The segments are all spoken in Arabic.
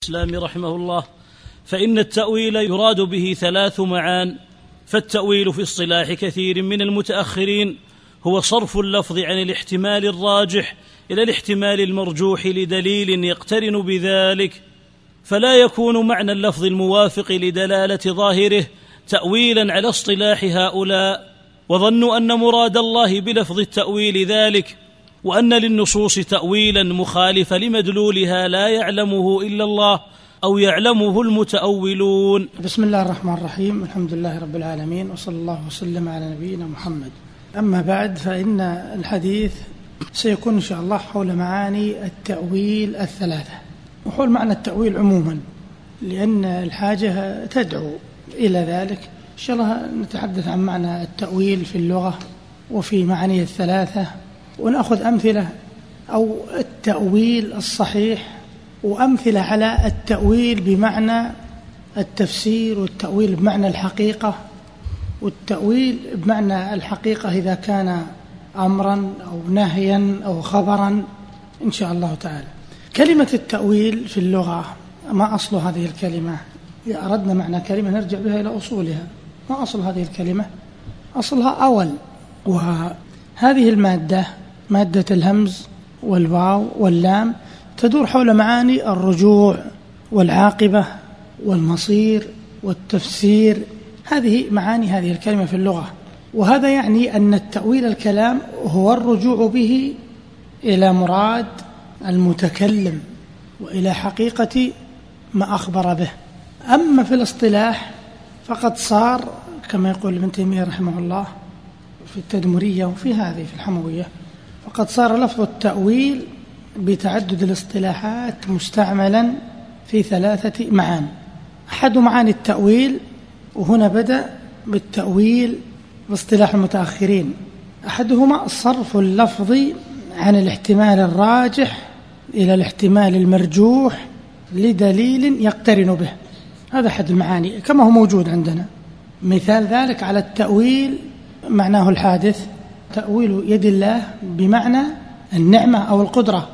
الإسلام رحمه الله فإن التأويل يراد به ثلاث معان فالتأويل في اصطلاح كثير من المتأخرين هو صرف اللفظ عن الاحتمال الراجح إلى الاحتمال المرجوح لدليل يقترن بذلك. فلا يكون معنى اللفظ الموافق لدلالة ظاهره تاويلا على اصطلاح هؤلاء وظنوا أن مراد الله بلفظ التأويل ذلك. وأن للنصوص تاويلا مخالف لمدلولها لا يعلمه إلا الله أو يعلمه المتأولون. بسم الله الرحمن الرحيم الحمد لله رب العالمين وصلى الله وسلم على نبينا محمد. أما بعد فإن الحديث سيكون إن شاء الله حول معاني التأويل الثلاثة. وحول معنى التأويل عموما لأن الحاجة تدعو إلى ذلك. إن شاء الله نتحدث عن معنى التأويل في اللغة وفي معانيه الثلاثة. ونأخذ أمثلة أو التأويل الصحيح وأمثلة على التأويل بمعنى التفسير والتأويل بمعنى الحقيقة والتأويل بمعنى الحقيقة إذا كان امرا أو نهيا أو خبرا إن شاء الله تعالى. كلمة التأويل في اللغة ما أصل هذه الكلمة؟ إذا أردنا معنى كلمة نرجع بها إلى أصولها. ما أصل هذه الكلمة؟ أصلها أول وهذه المادة مادة الهمز والواو واللام تدور حول معاني الرجوع والعاقبة والمصير والتفسير. هذه معاني هذه الكلمة في اللغة. وهذا يعني أن التأويل الكلام هو الرجوع به إلى مراد المتكلم وإلى حقيقة ما أخبر به. أما في الاصطلاح فقد صار كما يقول ابن تيمية رحمه الله في التدمرية وفي هذه في الحموية وقد صار لفظ التأويل بتعدد الاصطلاحات مستعملا في ثلاثة معان. أحد معاني التأويل وهنا بدأ بالتأويل باصطلاح المتأخرين. أحدهما صرف اللفظ عن الاحتمال الراجح إلى الاحتمال المرجوح لدليل يقترن به. هذا أحد المعاني كما هو موجود عندنا. مثال ذلك على التأويل معناه الحادث. تأويل يد الله بمعنى النعمة أو القدرة.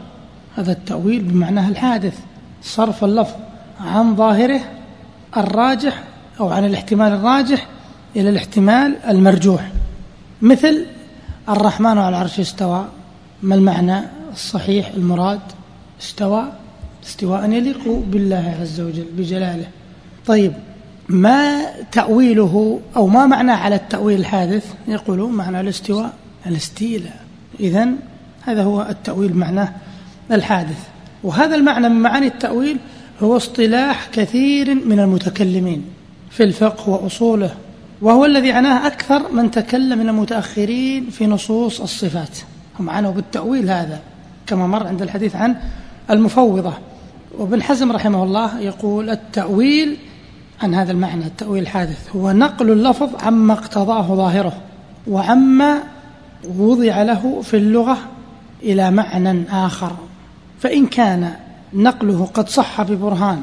هذا التأويل بمعناه الحادث صرف اللفظ عن ظاهره الراجح أو عن الاحتمال الراجح إلى الاحتمال المرجوح. مثل الرحمن على العرش استوى ما المعنى الصحيح المراد؟ استوى استواء يليق بالله عز وجل بجلاله. طيب ما تأويله أو ما معنى على التأويل الحادث؟ يقولون معنى الاستواء. الاستيلاء. إذا هذا هو التأويل معناه الحادث. وهذا المعنى من معاني التأويل هو اصطلاح كثير من المتكلمين في الفقه وأصوله وهو الذي عناه أكثر من تكلم من المتأخرين في نصوص الصفات. هم عنوا بالتأويل هذا كما مر عند الحديث عن المفوضة. وابن حزم رحمه الله يقول التأويل عن هذا المعنى التأويل الحادث هو نقل اللفظ عما اقتضاه ظاهره وعما وضع له في اللغة إلى معنى آخر. فإن كان نقله قد صح ببرهان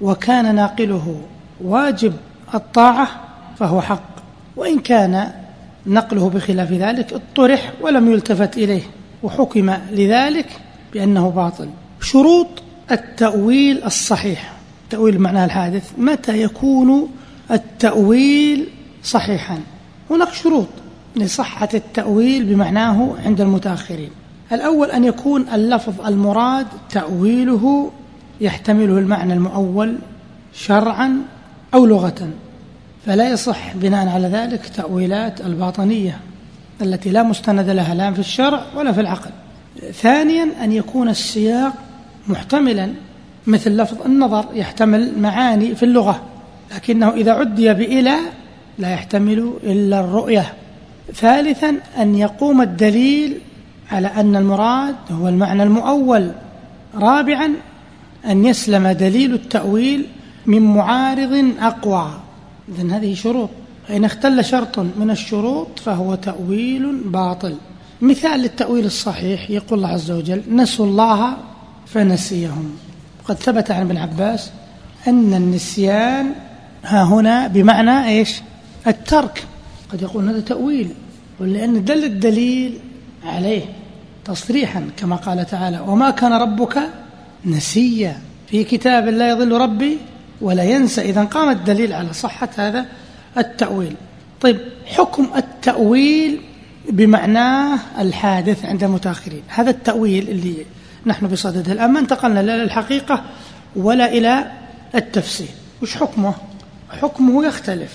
وكان ناقله واجب الطاعة فهو حق. وإن كان نقله بخلاف ذلك اطرح ولم يلتفت إليه وحكم لذلك بأنه باطل. شروط التأويل الصحيح. تأويل معناه الحادث متى يكون التأويل صحيحا؟ هناك شروط. لصحة التأويل بمعناه عند المتأخرين. الأول أن يكون اللفظ المراد تأويله يحتمله المعنى المؤول شرعا أو لغة فلا يصح بناء على ذلك تأويلات الباطنية التي لا مستند لها لا في الشرع ولا في العقل. ثانيا أن يكون السياق محتملا مثل لفظ النظر يحتمل معاني في اللغة لكنه إذا عدي بإلى لا يحتمل إلا الرؤية. ثالثا أن يقوم الدليل على أن المراد هو المعنى المؤول. رابعا أن يسلم دليل التأويل من معارض أقوى. إذن هذه شروط. فإن اختل شرط من الشروط فهو تأويل باطل. مثال للتأويل الصحيح يقول الله عز وجل نسوا الله فنسيهم قد ثبت عن ابن عباس أن النسيان ها هنا بمعنى إيش؟ الترك. قد يقول هذا تأويل ولأن دل الدليل عليه تصريحا كما قال تعالى وما كان ربك نسيا في كتاب لا يضل ربي ولا ينسى. إذا قام الدليل على صحة هذا التأويل. طيب حكم التأويل بمعناه الحادث عند المتأخرين. هذا التأويل اللي نحن بصدده الآن ما انتقلنا لا للحقيقة ولا إلى التفسير. وش حكمه؟ حكمه يختلف.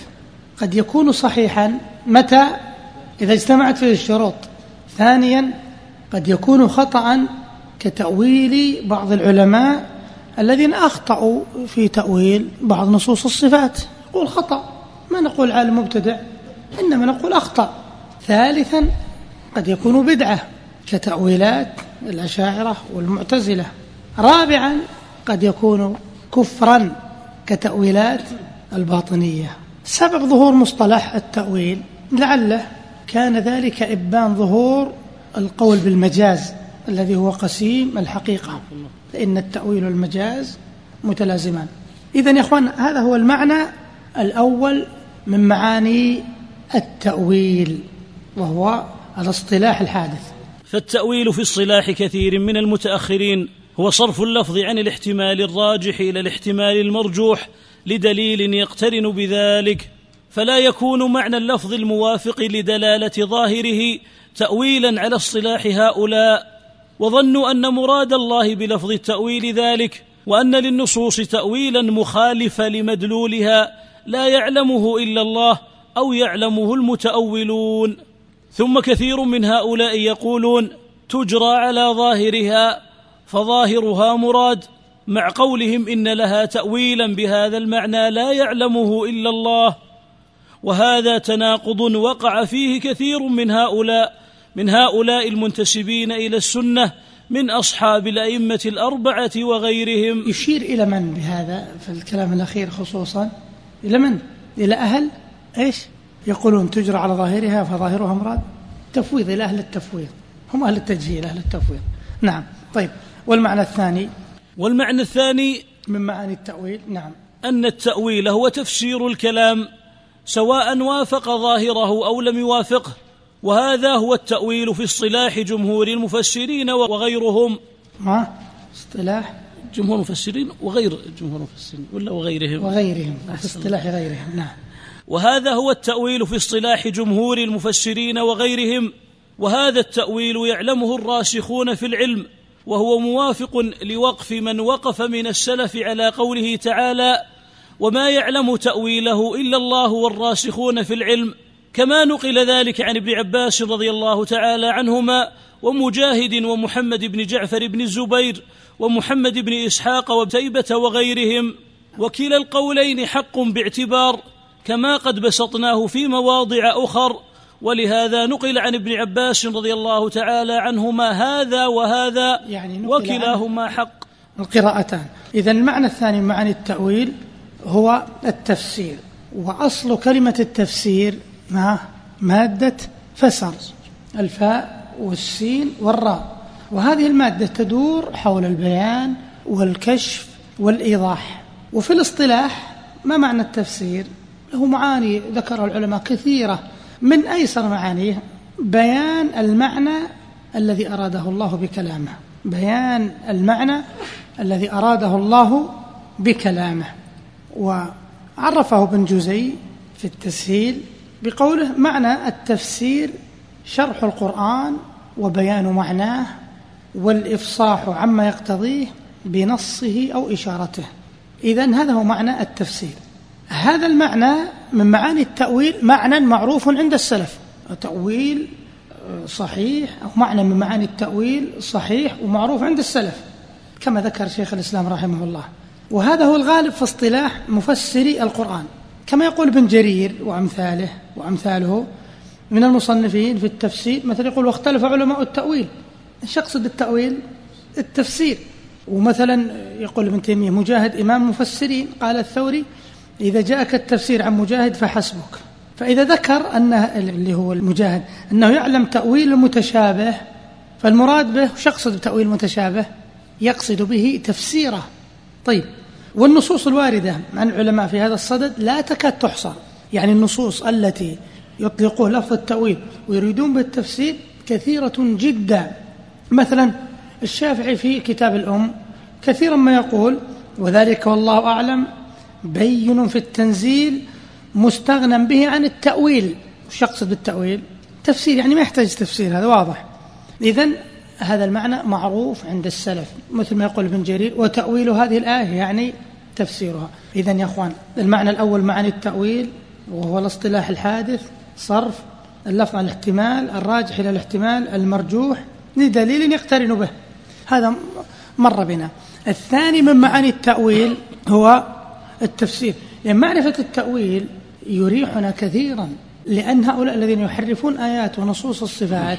قد يكون صحيحا متى؟ إذا اجتمعت فيه الشروط. ثانيا قد يكون خطأ كتأويل بعض العلماء الذين أخطأوا في تأويل بعض نصوص الصفات. يقول خطأ ما نقول عالم مبتدع إنما نقول أخطأ. ثالثا قد يكون بدعة كتأويلات الأشاعرة والمعتزلة. رابعا قد يكون كفرا كتأويلات الباطنية. سبب ظهور مصطلح التأويل. لعله كان ذلك إبان ظهور القول بالمجاز الذي هو قسيم الحقيقة فإن التأويل والمجاز متلازمان. إذا يا إخوان هذا هو المعنى الأول من معاني التأويل وهو الاصطلاح الحادث. فالتأويل في اصطلاح كثير من المتأخرين هو صرف اللفظ عن الاحتمال الراجح إلى الاحتمال المرجوح لدليل يقترن بذلك فلا يكون معنى اللفظ الموافق لدلالة ظاهره تأويلا على اصطلاح هؤلاء. وظنوا أن مراد الله بلفظ التأويل ذلك وأن للنصوص تأويلا مخالف لمدلولها لا يعلمه إلا الله أو يعلمه المتأولون. ثم كثير من هؤلاء يقولون تجرى على ظاهرها فظاهرها مراد مع قولهم إن لها تأويلا بهذا المعنى لا يعلمه إلا الله وهذا تناقض وقع فيه كثير من هؤلاء من هؤلاء المنتسبين إلى السنة من أصحاب الأئمة الأربعة وغيرهم. يشير إلى من بهذا في الكلام الأخير خصوصا؟ إلى من؟ إلى أهل؟ إيش؟ يقولون تجرى على ظاهرها فظاهرها مراد. تفويض إلى أهل التفويض. هم أهل التجهيل أهل التفويض. نعم طيب. والمعنى الثاني؟ والمعنى الثاني من معاني التأويل نعم. أن التأويل هو تفسير الكلام سواء وافق ظاهره أو لم يوافقه وهذا هو التأويل في اصطلاح جمهور المفسرين وغيرهم. ما؟ اصطلاح؟ جمهور المفسرين وغير جمهور المفسرين ولا وغيرهم؟ وغيرهم في اصطلاح غيرهم نعم. وهذا هو التأويل في اصطلاح جمهور المفسرين وغيرهم وهذا التأويل يعلمه الراسخون في العلم. وهو موافق لوقف من وقف من السلف على قوله تعالى وما يعلم تأويله إلا الله والراسخون في العلم كما نقل ذلك عن ابن عباس رضي الله تعالى عنهما ومجاهد ومحمد بن جعفر بن الزبير ومحمد بن إسحاق وتيبة وغيرهم. وكلا القولين حق باعتبار كما قد بسطناه في مواضع أخر ولهذا نقل عن ابن عباس رضي الله تعالى عنهما هذا وهذا يعني وكلاهما حق. القراءتان. إذا المعنى الثاني معاني التأويل هو التفسير وأصل كلمة التفسير ما؟ مادة فسر الفاء والسين والراء. وهذه المادة تدور حول البيان والكشف والإيضاح. وفي الاصطلاح ما معنى التفسير؟ له معاني ذكرها العلماء كثيرة. من أيسر معانيه بيان المعنى الذي أراده الله بكلامه. بيان المعنى الذي أراده الله بكلامه. وعرفه ابن جزي في التسهيل بقوله معنى التفسير شرح القرآن وبيان معناه والإفصاح عما يقتضيه بنصه أو إشارته. إذن هذا هو معنى التفسير. هذا المعنى من معاني التأويل معنى معروف عند السلف. تأويل آه، صحيح أو معنى من معاني التأويل صحيح ومعروف عند السلف كما ذكر شيخ الإسلام رحمه الله. وهذا هو الغالب في اصطلاح مفسري القرآن كما يقول ابن جرير وأمثاله وأمثاله من المصنفين في التفسير مثلا يقول واختلف علماء التأويل. إيش يقصد التأويل؟ التفسير. ومثلا يقول ابن تيمية مجاهد إمام مفسرين قال الثوري إذا جاءك التفسير عن مجاهد فحسبك. فإذا ذكر أنه اللي هو المجاهد أنه يعلم تأويل المتشابه فالمراد به وش يقصد بتأويل المتشابه يقصد به تفسيره. طيب والنصوص الواردة عن العلماء في هذا الصدد لا تكاد تحصى. يعني النصوص التي يطلقون لفظ التأويل ويريدون بالتفسير كثيرة جدا. مثلا الشافعي في كتاب الأم كثيرا ما يقول وذلك والله أعلم بين في التنزيل مستغنى به عن التأويل. وش يقصد بالتأويل؟ تفسير يعني ما يحتاج تفسير هذا واضح. إذا هذا المعنى معروف عند السلف مثل ما يقول ابن جرير وتأويل هذه الآية يعني تفسيرها. إذا يا أخوان المعنى الأول معنى التأويل وهو الاصطلاح الحادث صرف اللفظ على الاحتمال الراجح إلى الاحتمال المرجوح لدليل يقترن به. هذا مر بنا. الثاني من معاني التأويل هو التفسير. لأن معرفة التأويل يريحنا كثيرا لأن هؤلاء الذين يحرفون آيات ونصوص الصفات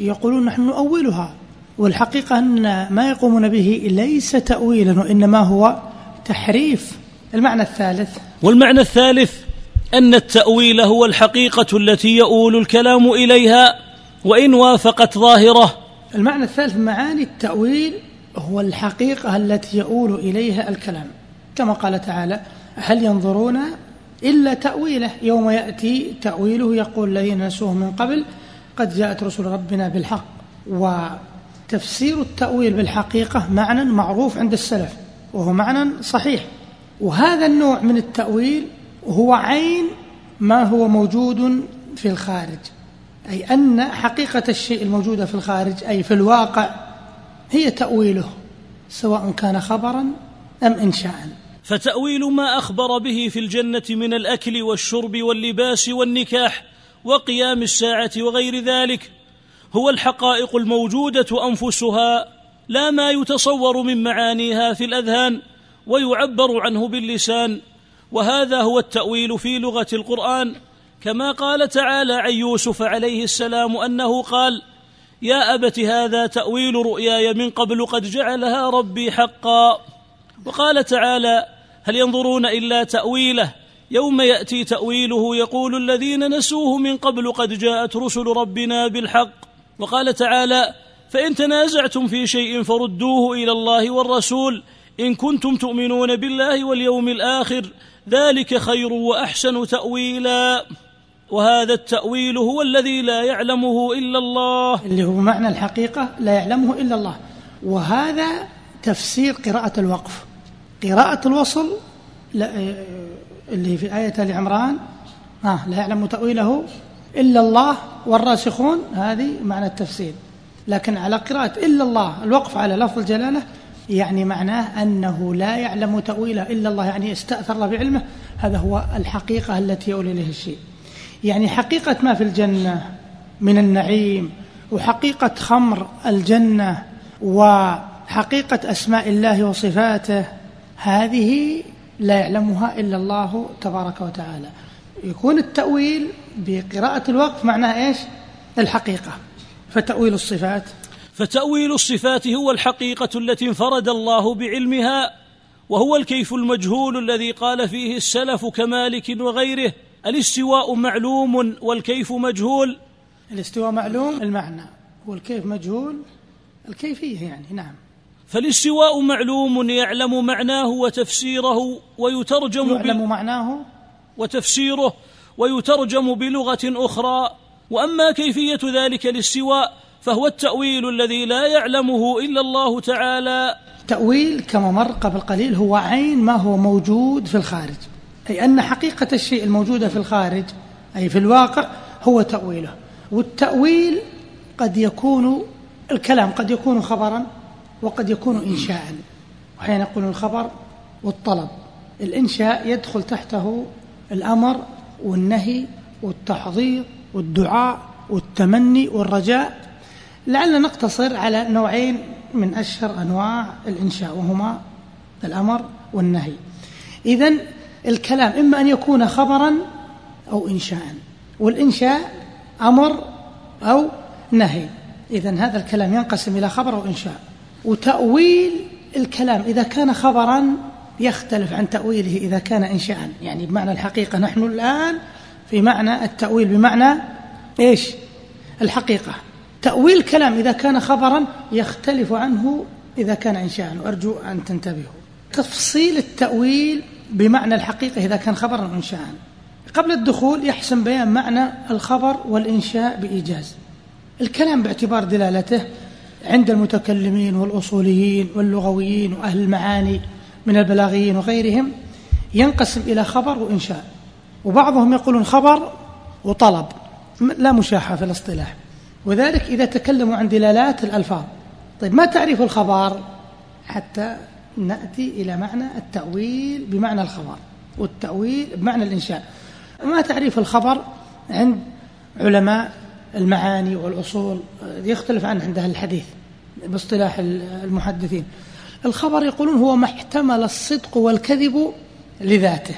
يقولون نحن نؤولها والحقيقة أن ما يقومون به ليس تأويلا وإنما هو تحريف. المعنى الثالث. والمعنى الثالث أن التأويل هو الحقيقة التي يؤول الكلام إليها وإن وافقت ظاهرة. المعنى الثالث معاني التأويل هو الحقيقة التي يؤول إليها الكلام. كما قال تعالى هل ينظرون إلا تأويله؟ يوم يأتي تأويله يقول الذين نسوه من قبل قد جاءت رسل ربنا بالحق. وتفسير التأويل بالحقيقة معنى معروف عند السلف وهو معنى صحيح. وهذا النوع من التأويل هو عين ما هو موجود في الخارج. أي أن حقيقة الشيء الموجودة في الخارج أي في الواقع هي تأويله سواء كان خبرا أم إنشاء فتأويل ما أخبر به في الجنة من الأكل والشرب واللباس والنكاح وقيام الساعة وغير ذلك هو الحقائق الموجودة أنفسها لا ما يتصور من معانيها في الأذهان ويعبر عنه باللسان وهذا هو التأويل في لغة القرآن كما قال تعالى عن يوسف عليه السلام أنه قال يا أبت هذا تأويل رؤياي من قبل قد جعلها ربي حقا. وقال تعالى هل ينظرون إلا تأويله؟ يوم يأتي تأويله يقول الذين نسوه من قبل قد جاءت رسل ربنا بالحق. وقال تعالى فإن تنازعتم في شيء فردوه إلى الله والرسول إن كنتم تؤمنون بالله واليوم الآخر ذلك خير وأحسن تأويلا. وهذا التأويل هو الذي لا يعلمه إلا الله. اللي هو معنى الحقيقة لا يعلمه إلا الله. وهذا تفسير قراءة الوقف. قراءة الوصل لا اللي في آية آل عمران آه لا يعلم تأويله إلا الله والراسخون هذه معنى التفسير. لكن على قراءة إلا الله الوقف على لفظ الجلالة يعني معناه أنه لا يعلم تأويله إلا الله يعني استأثر الله بعلمه هذا هو الحقيقة التي يؤول إليه الشيء. يعني حقيقة ما في الجنة من النعيم وحقيقة خمر الجنة وحقيقة أسماء الله وصفاته هذه لا يعلمها إلا الله تبارك وتعالى. يكون التأويل بقراءة الوقف معناه إيش؟ الحقيقة. فتأويل الصفات. فتأويل الصفات هو الحقيقة التي انفرد الله بعلمها وهو الكيف المجهول الذي قال فيه السلف كمالك وغيره الاستواء معلوم والكيف مجهول. الاستواء معلوم المعنى والكيف مجهول الكيفية يعني نعم. فالاستواء معلوم يعلم معناه وتفسيره ويترجم يعلم معناه وتفسيره ويترجم بلغة أخرى. وأما كيفية ذلك الاستواء فهو التأويل الذي لا يعلمه إلا الله تعالى. تأويل كما مر قبل قليل هو عين ما هو موجود في الخارج. أي أن حقيقة الشيء الموجودة في الخارج أي في الواقع هو تأويله. والتأويل قد يكون الكلام قد يكون خبرا. وقد يكون إنشاء. وحين يقول الخبر والطلب الإنشاء يدخل تحته الأمر والنهي والتحضير والدعاء والتمني والرجاء. لعلنا نقتصر على نوعين من أشهر أنواع الإنشاء وهما الأمر والنهي. إذا الكلام إما أن يكون خبرا أو إنشاء والإنشاء أمر أو نهي. إذا هذا الكلام ينقسم إلى خبر وإنشاء. وتأويل الكلام. إذا كان خبرا يختلف عن تأويله إذا كان إنشاء يعني بمعنى الحقيقة نحن الآن في معنى التأويل. بمعنى إيش؟ الحقيقة. تأويل الكلام إذا كان خبرا يختلف عنه إذا كان إنشاء وأرجو أن تنتبهوا. تفصيل التأويل بمعنى الحقيقة إذا كان خبرا إنشاء قبل الدخول يحسن بيان معنى الخبر والإنشاء بإيجاز. الكلام باعتبار دلالته عند المتكلمين والأصوليين واللغويين وأهل المعاني من البلاغيين وغيرهم ينقسم إلى خبر وإنشاء. وبعضهم يقولون خبر وطلب لا مشاحة في الاصطلاح. وذلك إذا تكلموا عن دلالات الألفاظ. طيب ما تعريف الخبر؟ حتى نأتي إلى معنى التأويل بمعنى الخبر والتأويل بمعنى الإنشاء. ما تعريف الخبر عند علماء المعاني والأصول يختلف عنه عند أهل الحديث باصطلاح المحدثين. الخبر يقولون هو ما احتمل الصدق والكذب لذاته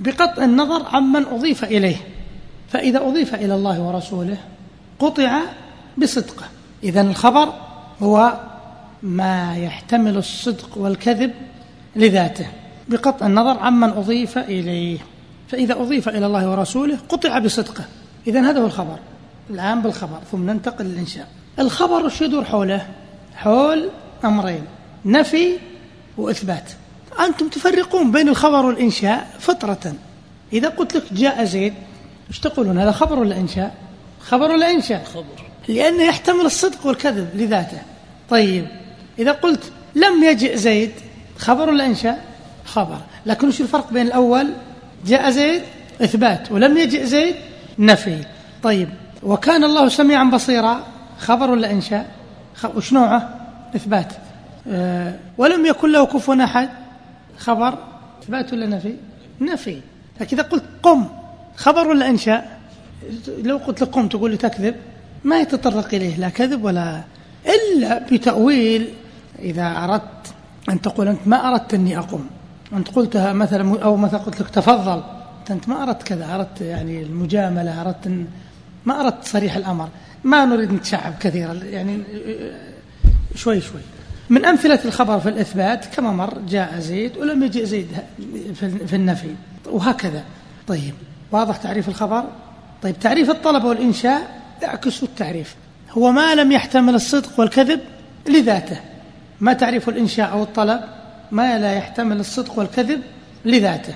بقطع النظر عمن أضيف إليه. فإذا أضيف إلى الله ورسوله قطع بصدقه. إذا الخبر هو ما يحتمل الصدق والكذب لذاته بقطع النظر عمن أضيف إليه. فإذا أضيف إلى الله ورسوله قطع بصدقه. إذا هذا هو الخبر. العام بالخبر ثم ننتقل للإنشاء. الخبر وش يدور حوله؟ حول أمرين نفي وإثبات. أنتم تفرقون بين الخبر والإنشاء فطرة. إذا قلت لك جاء زيد إيش تقولون؟ هذا خبر ولا إنشاء؟ خبر ولا إنشاء؟ خبر. لأنه يحتمل الصدق والكذب لذاته. طيب إذا قلت لم يجئ زيد خبر ولا إنشاء؟ خبر. لكن وش الفرق بين الأول؟ جاء زيد إثبات. ولم يجئ زيد نفي. طيب وكان الله سميعا بصيرا. خبر ولا إنشاء؟ وش نوعه إثبات. أه ولم يكن له كفوا أحد. خبر؟ إثبات ولا نفي؟ نفي. لكن إذا قلت قم خبر ولا إنشاء؟ لو قلت لك قم تقول لي تكذب؟ ما يتطرق إليه لا كذب ولا إلا بتأويل. إذا أردت أن تقول أنت ما أردت أني أقوم أنت قلتها مثلا أو مثلا قلت لك تفضل. أنت ما أردت كذا أردت يعني المجاملة أردت أن ما أردت صريح الأمر. ما نريد نتشعب كثيرا يعني شوي شوي. من أمثلة الخبر في الإثبات كما مر جاء زيد ولم يجئ زيد في النفي. وهكذا. طيب واضح تعريف الخبر؟ طيب تعريف الطلب والإنشاء يعكس التعريف. هو ما لم يحتمل الصدق والكذب لذاته. ما تعرف الإنشاء أو الطلب؟ ما لا يحتمل الصدق والكذب لذاته.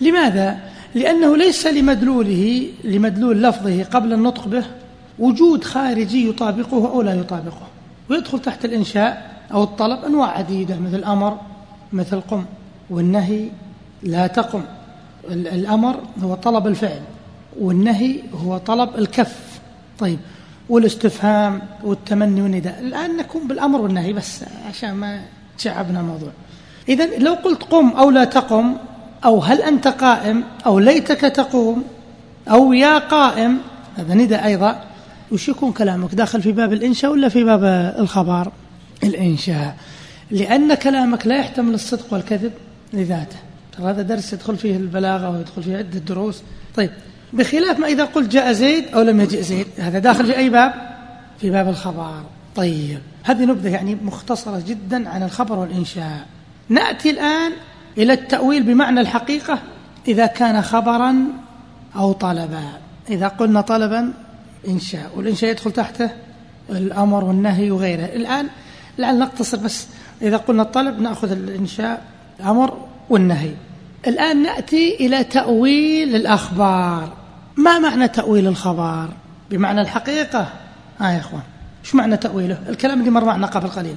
لماذا؟ لأنه ليس لمدلوله لمدلول لفظه قبل النطق به وجود خارجي يطابقه أو لا يطابقه ويدخل تحت الإنشاء أو الطلب أنواع عديدة مثل الأمر مثل قم والنهي لا تقم. الأمر هو طلب الفعل والنهي هو طلب الكف. طيب والاستفهام والتمني والنداء. الآن نكون بالأمر والنهي بس عشان ما تشعبنا الموضوع. إذا لو قلت قم أو لا تقم أو هل أنت قائم أو ليتك تقوم أو يا قائم هذا نداء أيضا. وش يكون كلامك؟ داخل في باب الإنشاء ولا في باب الخبر؟ الإنشاء. لأن كلامك لا يحتمل الصدق والكذب لذاته. هذا درس يدخل فيه البلاغة ويدخل فيه عدة دروس. طيب بخلاف ما إذا قلت جاء زيد أو لم يجئ زيد هذا داخل في أي باب؟ في باب الخبر. طيب هذه نبذة يعني مختصرة جدا عن الخبر والإنشاء. نأتي الآن إلى التأويل بمعنى الحقيقة إذا كان خبرا أو طلبا. إذا قلنا طلبا إنشاء. والإنشاء يدخل تحته الأمر والنهي وغيره. الآن لعل نقتصر بس. إذا قلنا الطلب نأخذ الإنشاء الأمر والنهي. الآن نأتي إلى تأويل الأخبار. ما معنى تأويل الخبر بمعنى الحقيقة. آه يا إخوان شو معنى تأويله؟ الكلام اللي مر معنا قبل قليل.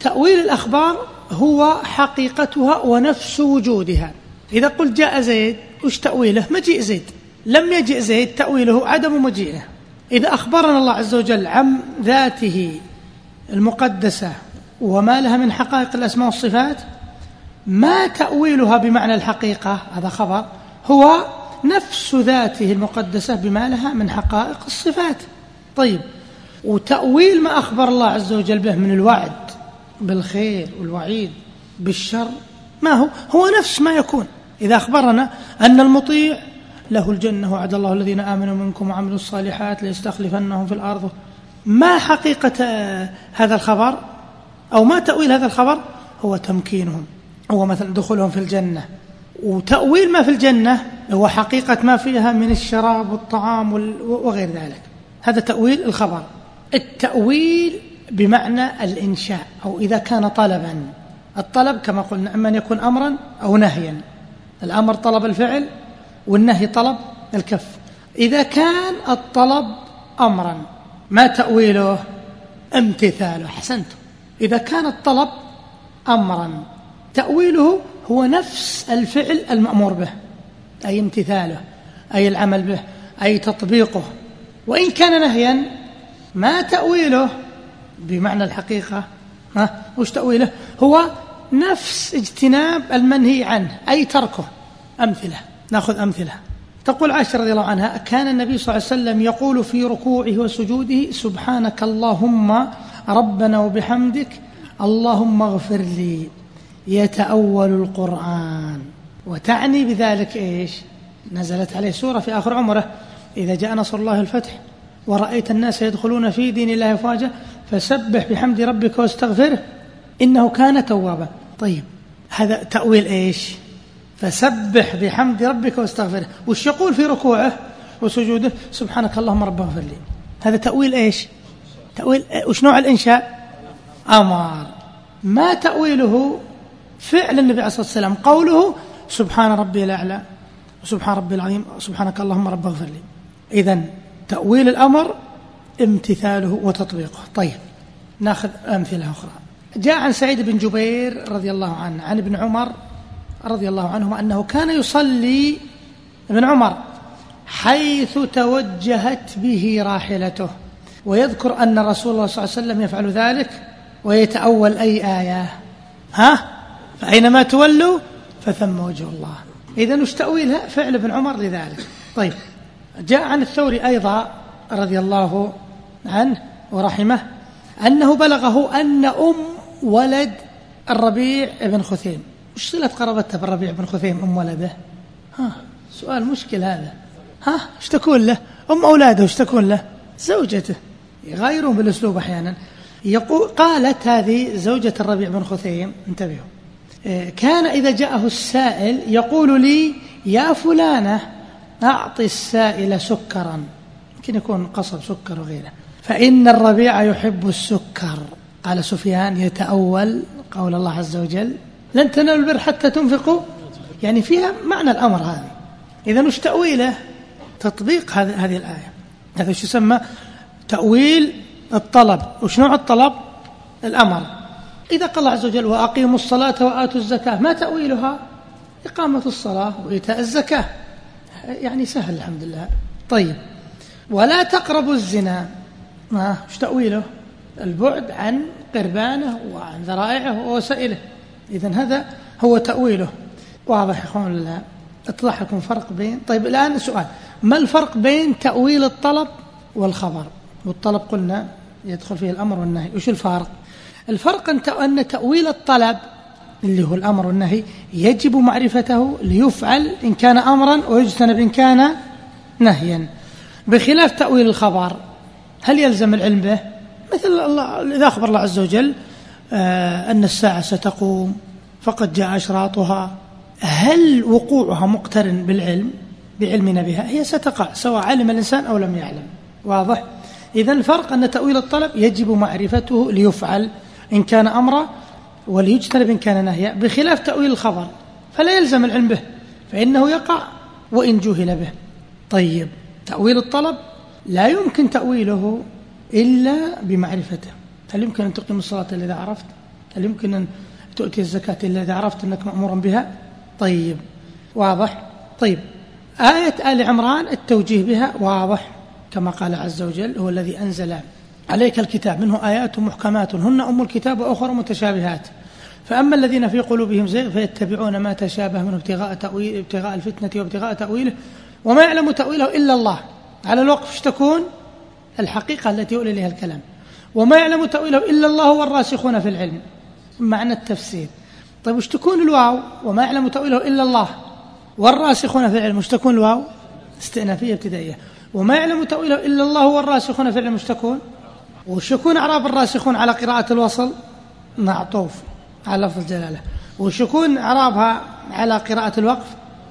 تأويل الأخبار هو حقيقتها ونفس وجودها. إذا قلت جاء زيد وش تأويله؟ مجيء زيد. لم يجئ زيد تأويله عدم مجيئه. إذا أخبرنا الله عز وجل عن ذاته المقدسة وما لها من حقائق الأسماء والصفات ما تأويلها بمعنى الحقيقة هذا خبر هو نفس ذاته المقدسة بما لها من حقائق الصفات. طيب وتأويل ما أخبر الله عز وجل به من الوعد بالخير والوعيد بالشر ما هو؟ هو نفس ما يكون. إذا أخبرنا أن المطيع له الجنة وعد الله الذين آمنوا منكم وعملوا الصالحات ليستخلفنهم في الأرض. ما حقيقة هذا الخبر؟ أو ما تأويل هذا الخبر؟ هو تمكينهم هو مثلا دخولهم في الجنة. وتأويل ما في الجنة هو حقيقة ما فيها من الشراب والطعام وغير ذلك. هذا تأويل الخبر. التأويل بمعنى الإنشاء أو إذا كان طلبا. الطلب كما قلنا إما أن يكون أمرا أو نهيا. الأمر طلب الفعل والنهي طلب الكف. إذا كان الطلب أمرا ما تأويله؟ امتثاله. حسنتم إذا كان الطلب أمرا تأويله هو نفس الفعل المأمور به أي امتثاله أي العمل به أي تطبيقه. وإن كان نهيا ما تأويله؟ بمعنى الحقيقة. ها؟ وش تأويله؟ هو نفس اجتناب المنهي عنه أي تركه. أمثلة. نأخذ أمثلة. تقول عائشة رضي الله عنها كان النبي صلى الله عليه وسلم يقول في ركوعه وسجوده سبحانك اللهم ربنا وبحمدك اللهم اغفر لي. يتأول القرآن. وتعني بذلك إيش؟ نزلت عليه سورة في آخر عمره. إذا جاء نصر الله الفتح ورأيت الناس يدخلون في دين الله أفواجا فسبح بحمد ربك واستغفره إنه كان توابا. طيب هذا تأويل إيش؟ فسبح بحمد ربك واستغفره. وش يقول في ركوعه وسجوده؟ سبحانك اللهم رب اغفر لي. هذا تأويل إيش؟ تأويل وش نوع الإنشاء؟ أمر. ما تأويله فعل النبي عليه الصلاة والسلام قوله سبحان ربي الأعلى وسبحان ربي العظيم سبحانك اللهم رب اغفر لي. إذا تأويل الأمر امتثاله وتطبيقه. طيب ناخذ أمثلة أخرى. جاء عن سعيد بن جبير رضي الله عنه عن ابن عمر رضي الله عنهما أنه كان يصلي ابن عمر حيث توجهت به راحلته. ويذكر أن رسول الله صلى الله عليه وسلم يفعل ذلك ويتأول أي آية. ها؟ فأينما تولوا فثم وجه الله. إذا وش تأويلها؟ فعل ابن عمر لذلك. طيب جاء عن الثوري أيضا رضي الله عنه ورحمه أنه بلغه أن أم ولد الربيع بن خثيم. وش صلة قرابتها بالربيع بن خثيم أم ولده؟ ها سؤال مشكل هذا. ها إيش تكون له؟ أم أولاده إيش تكون له؟ زوجته. يغايرون بالأسلوب أحيانا. يقول قالت هذه زوجة الربيع بن خثيم انتبهوا. إيه، كان إذا جاءه السائل يقول لي يا فلانة أعطي السائل سكرا. يمكن يكون قصب سكر وغيره. فإن الربيع يحب السكر. قال سفيان يتأول قول الله عز وجل لن تنالوا البر حتى تنفقوا. يعني فيها معنى الأمر هذا. إذا وش تأويله؟ تطبيق هذه الآية. هذا وش يسمى؟ تأويل الطلب. وش نوع الطلب؟ الأمر. إذا قال الله عز وجل وأقيموا الصلاة وآتوا الزكاة. ما تأويلها؟ إقامة الصلاة وإيتاء الزكاة. يعني سهل الحمد لله. طيب. ولا تقربوا الزنا. ما وش تأويله؟ البعد عن قربانه وعن ذرائعه ووسائله. إذا هذا هو تأويله. واضح يا أخوان إتضح لكم فرق بين طيب الآن سؤال. ما الفرق بين تأويل الطلب والخبر؟ والطلب قلنا يدخل فيه الأمر والنهي. وش الفارق الفرق أن تأويل الطلب اللي هو الأمر والنهي يجب معرفته ليفعل إن كان أمرا ويجتنب إن كان نهيا. بخلاف تأويل الخبر هل يلزم العلم به؟ مثل الله إذا أخبر الله عز وجل آه أن الساعة ستقوم فقد جاء أشراطها. هل وقوعها مقترن بالعلم بعلمنا بها هي ستقع سواء علم الإنسان أو لم يعلم. واضح؟ إذا الفرق أن تأويل الطلب يجب معرفته ليفعل إن كان أمرا وليجتنب إن كان نهيا بخلاف تأويل الخبر. فلا يلزم العلم به فإنه يقع وإن جهل به. طيب تأويل الطلب لا يمكن تأويله إلا بمعرفته. هل يمكن أن تقيم الصلاة إلا إذا عرفت؟ هل يمكن أن تؤتي الزكاة إلا إذا عرفت أنك مأمور بها؟ طيب واضح؟ طيب آية آل عمران التوجيه بها واضح كما قال عز وجل هو الذي أنزل عليك الكتاب منه آيات محكمات هن أم الكتاب وأخر متشابهات. فأما الذين في قلوبهم زيغ فيتبعون ما تشابه منه ابتغاء, تأويل ابتغاء الفتنة وابتغاء تأويله وما يعلم تأويله إلا الله. على الوقف تكون؟ الحقيقة التي يؤلي إليها الكلام. وما يعلم تأويله إلا الله والراسخون في العلم. معنى التفسير. طيب وش تكون الواو؟ وما يعلم تأويله إلا الله والراسخون في العلم. وش تكون الواو؟ استئنافية ابتدائية. وما يعلم تأويله إلا الله والراسخون في العلم. وش تكون؟ وش يكون أعراب الراسخون على قراءة الوصل؟ معطوف. على لفظ الجلالة. وش يكون إعرابها على قراءة الوقف؟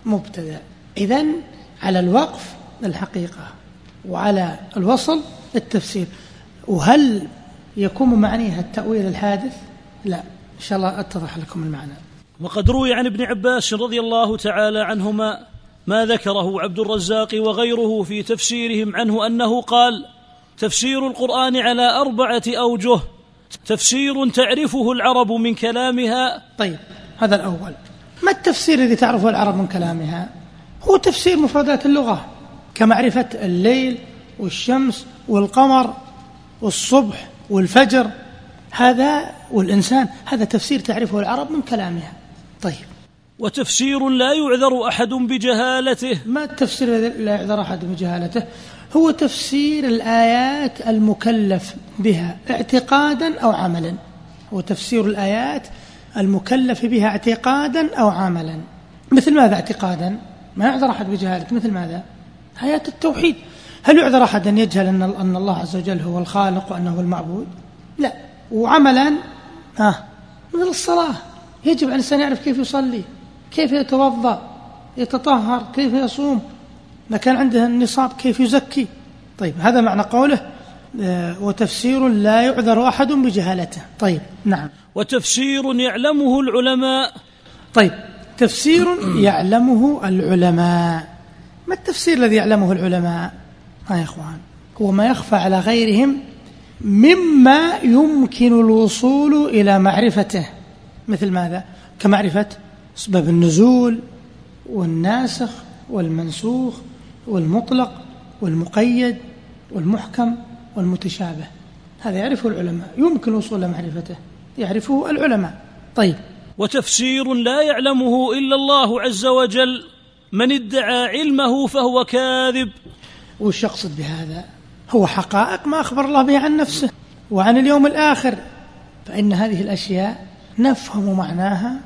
مبتدأ. إذا على الوقف الحقيقة. وعلى الوصل التفسير وهل يكون معنيها التأويل الحادث؟ لا إن شاء الله أتضح لكم المعنى. وقد روي عن ابن عباس رضي الله تعالى عنهما ما ذكره عبد الرزاق وغيره في تفسيرهم عنه أنه قال تفسير القرآن على أربعة أوجه تفسير تعرفه العرب من كلامها. طيب هذا الأول. ما التفسير الذي تعرفه العرب من كلامها؟ هو تفسير مفردات اللغة. كمعرفة الليل والشمس والقمر والصبح والفجر. هذا والإنسان هذا تفسير تعرفه العرب من كلامها. طيب. وتفسير لا يعذر أحد بجهالته. ما التفسير لا يعذر أحد بجهالته؟ هو تفسير الآيات المكلف بها اعتقادا أو عملا. هو تفسير الآيات المكلف بها اعتقادا أو عملا. مثل ماذا اعتقادا؟ ما يعذر أحد بجهالته مثل ماذا؟ آيات التوحيد. هل يعذر أحد أن يجهل أن أن الله عز وجل هو الخالق وأنه هو المعبود؟ لا. وعملا ها مثل الصلاة. يجب على الإنسان يعرف كيف يصلي كيف يتوضأ يتطهر كيف يصوم. ما كان عنده النصاب كيف يزكي؟ طيب هذا معنى قوله آه، وتفسير لا يعذر أحد بجهالته. طيب نعم. وتفسير يعلمه العلماء. طيب تفسير يعلمه العلماء. ما التفسير الذي يعلمه العلماء؟ يا إخوان هو ما يخفى على غيرهم مما يمكن الوصول إلى معرفته. مثل ماذا؟ كمعرفة أسباب النزول والناسخ والمنسوخ والمطلق والمقيد والمحكم والمتشابه. هذا يعرفه العلماء يمكن الوصول معرفته. يعرفه العلماء. طيب. وتفسير لا يعلمه إلا الله عز وجل. من ادعى علمه فهو كاذب. وش يقصد بهذا؟ هو حقائق ما أخبر الله بها عن نفسه وعن اليوم الآخر. فإن هذه الأشياء نفهم معناها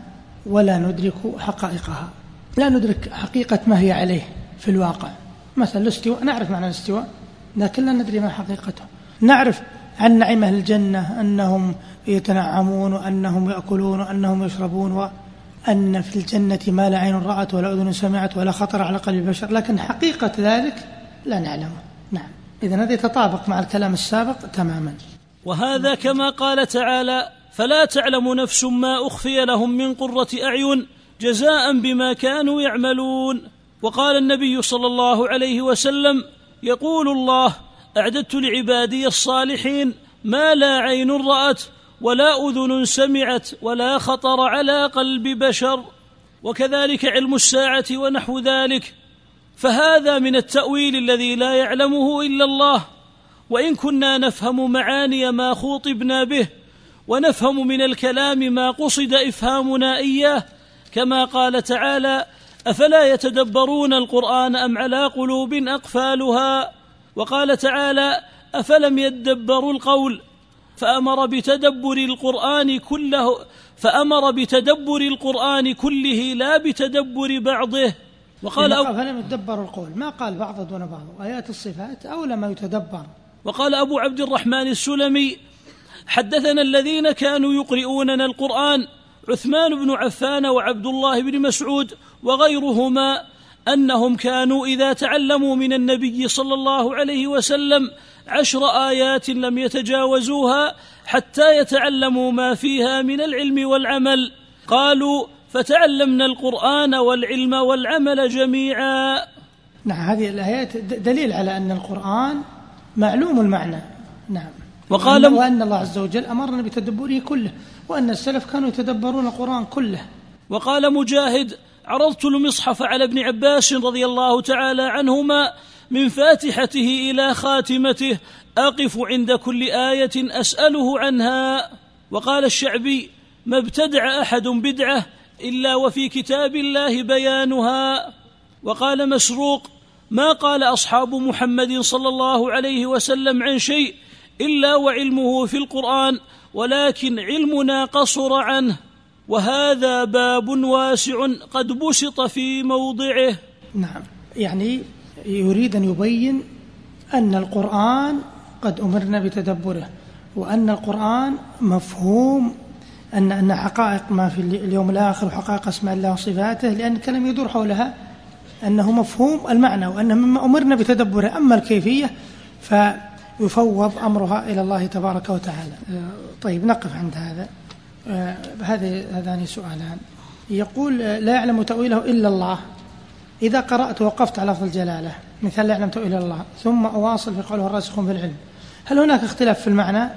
ولا ندرك حقائقها. لا ندرك حقيقة ما هي عليه في الواقع. مثلا الاستواء نعرف معنى الاستواء لكن لا ندري ما حقيقته. نعرف عن نعيم أهل الجنة أنهم يتنعمون وأنهم يأكلون وأنهم يشربون وأن في الجنة ما لا عين رأت ولا أذن سمعت ولا خطر على قلب البشر لكن حقيقة ذلك لا نعلمه. نعم. إذا هذا يتطابق مع الكلام السابق تماما. وهذا كما قال تعالى فلا تعلم نفس ما أخفي لهم من قرة أعين جزاء بما كانوا يعملون وقال النبي صلى الله عليه وسلم يقول الله أعددت لعبادي الصالحين ما لا عين رأت ولا أذن سمعت ولا خطر على قلب بشر وكذلك علم الساعة ونحو ذلك. فهذا من التأويل الذي لا يعلمه إلا الله. وإن كنا نفهم معاني ما خوطبنا به ونفهم من الكلام ما قصد إفهامنا إياه كما قال تعالى أفلا يتدبرون القرآن أم على قلوب أقفالها؟ وقال تعالى أفلم يدبروا القول؟ فأمر بتدبر القرآن كله فأمر بتدبر القرآن كله لا بتدبر بعضه. وقال أو فلم يتدبروا القول. ما قال بعض دون بعض آيات الصفات أولى ما يتدبر. وقال أبو عبد الرحمن السلمي حدثنا الذين كانوا يقرئوننا القرآن عثمان بن عفان وعبد الله بن مسعود وغيرهما أنهم كانوا إذا تعلموا من النبي صلى الله عليه وسلم عشر آيات لم يتجاوزوها حتى يتعلموا ما فيها من العلم والعمل. قالوا فتعلمنا القرآن والعلم والعمل جميعا. نعم هذه الآيات دليل على أن القرآن معلوم المعنى. نعم. وقال وأن الله عز وجل أمرنا بتدبره كله وأن السلف كانوا يتدبرون القرآن كله. وقال مجاهد عرضت المصحف على ابن عباس رضي الله تعالى عنهما من فاتحته إلى خاتمته أقف عند كل آية أسأله عنها. وقال الشعبي ما ابتدع أحد بدعة إلا وفي كتاب الله بيانها. وقال مسروق ما قال أصحاب محمد صلى الله عليه وسلم عن شيء إلا وعلمه في القرآن ولكن علمنا قصر عنه وهذا باب واسع قد بسط في موضعه. نعم يعني يريد أن يبين أن القرآن قد أمرنا بتدبره وأن القرآن مفهوم ان أن حقائق ما في اليوم الآخر وحقائق أسماء الله وصفاته لأن الكلام يدور حولها أنه مفهوم المعنى وانه مما أمرنا بتدبره. أما الكيفية ف يفوض أمرها إلى الله تبارك وتعالى. طيب نقف عند هذا. هذه هذان سؤالان. يقول لا يعلم تأويله إلا الله. إذا قرأت وقفت على لفظ الجلالة مثال لا تأويله الله ثم أواصل في قوله الراسخون في العلم هل هناك اختلاف في المعنى؟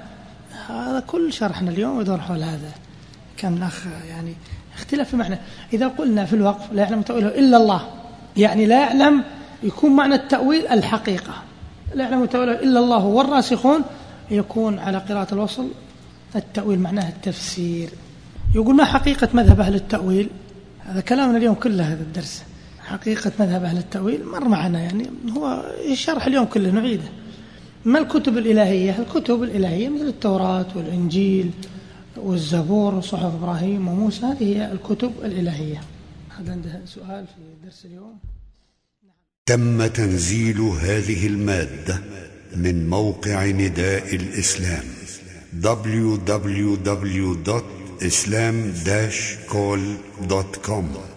هذا كل شرحنا اليوم يدور حول هذا. كان الأخ يعني اختلاف في معنى إذا قلنا في الوقف لا يعلم تأويله إلا الله يعني لا يعلم يكون معنى التأويل الحقيقة. لا يعلم تأويله إلا الله والراسخون يكون على قراءة الوصل التأويل معناه التفسير. يقول ما حقيقة مذهب أهل التأويل؟ هذا كلامنا اليوم كله هذا الدرس. حقيقة مذهب أهل التأويل مر معنا يعني هو الشرح اليوم كله نعيده. ما الكتب الإلهية؟ الكتب الإلهية مثل التوراة والإنجيل والزبور وصحف إبراهيم وموسى هذه هي الكتب الإلهية. هذا عنده سؤال في درس اليوم. تم تنزيل هذه المادة من موقع نداء الإسلام www.islam-call.com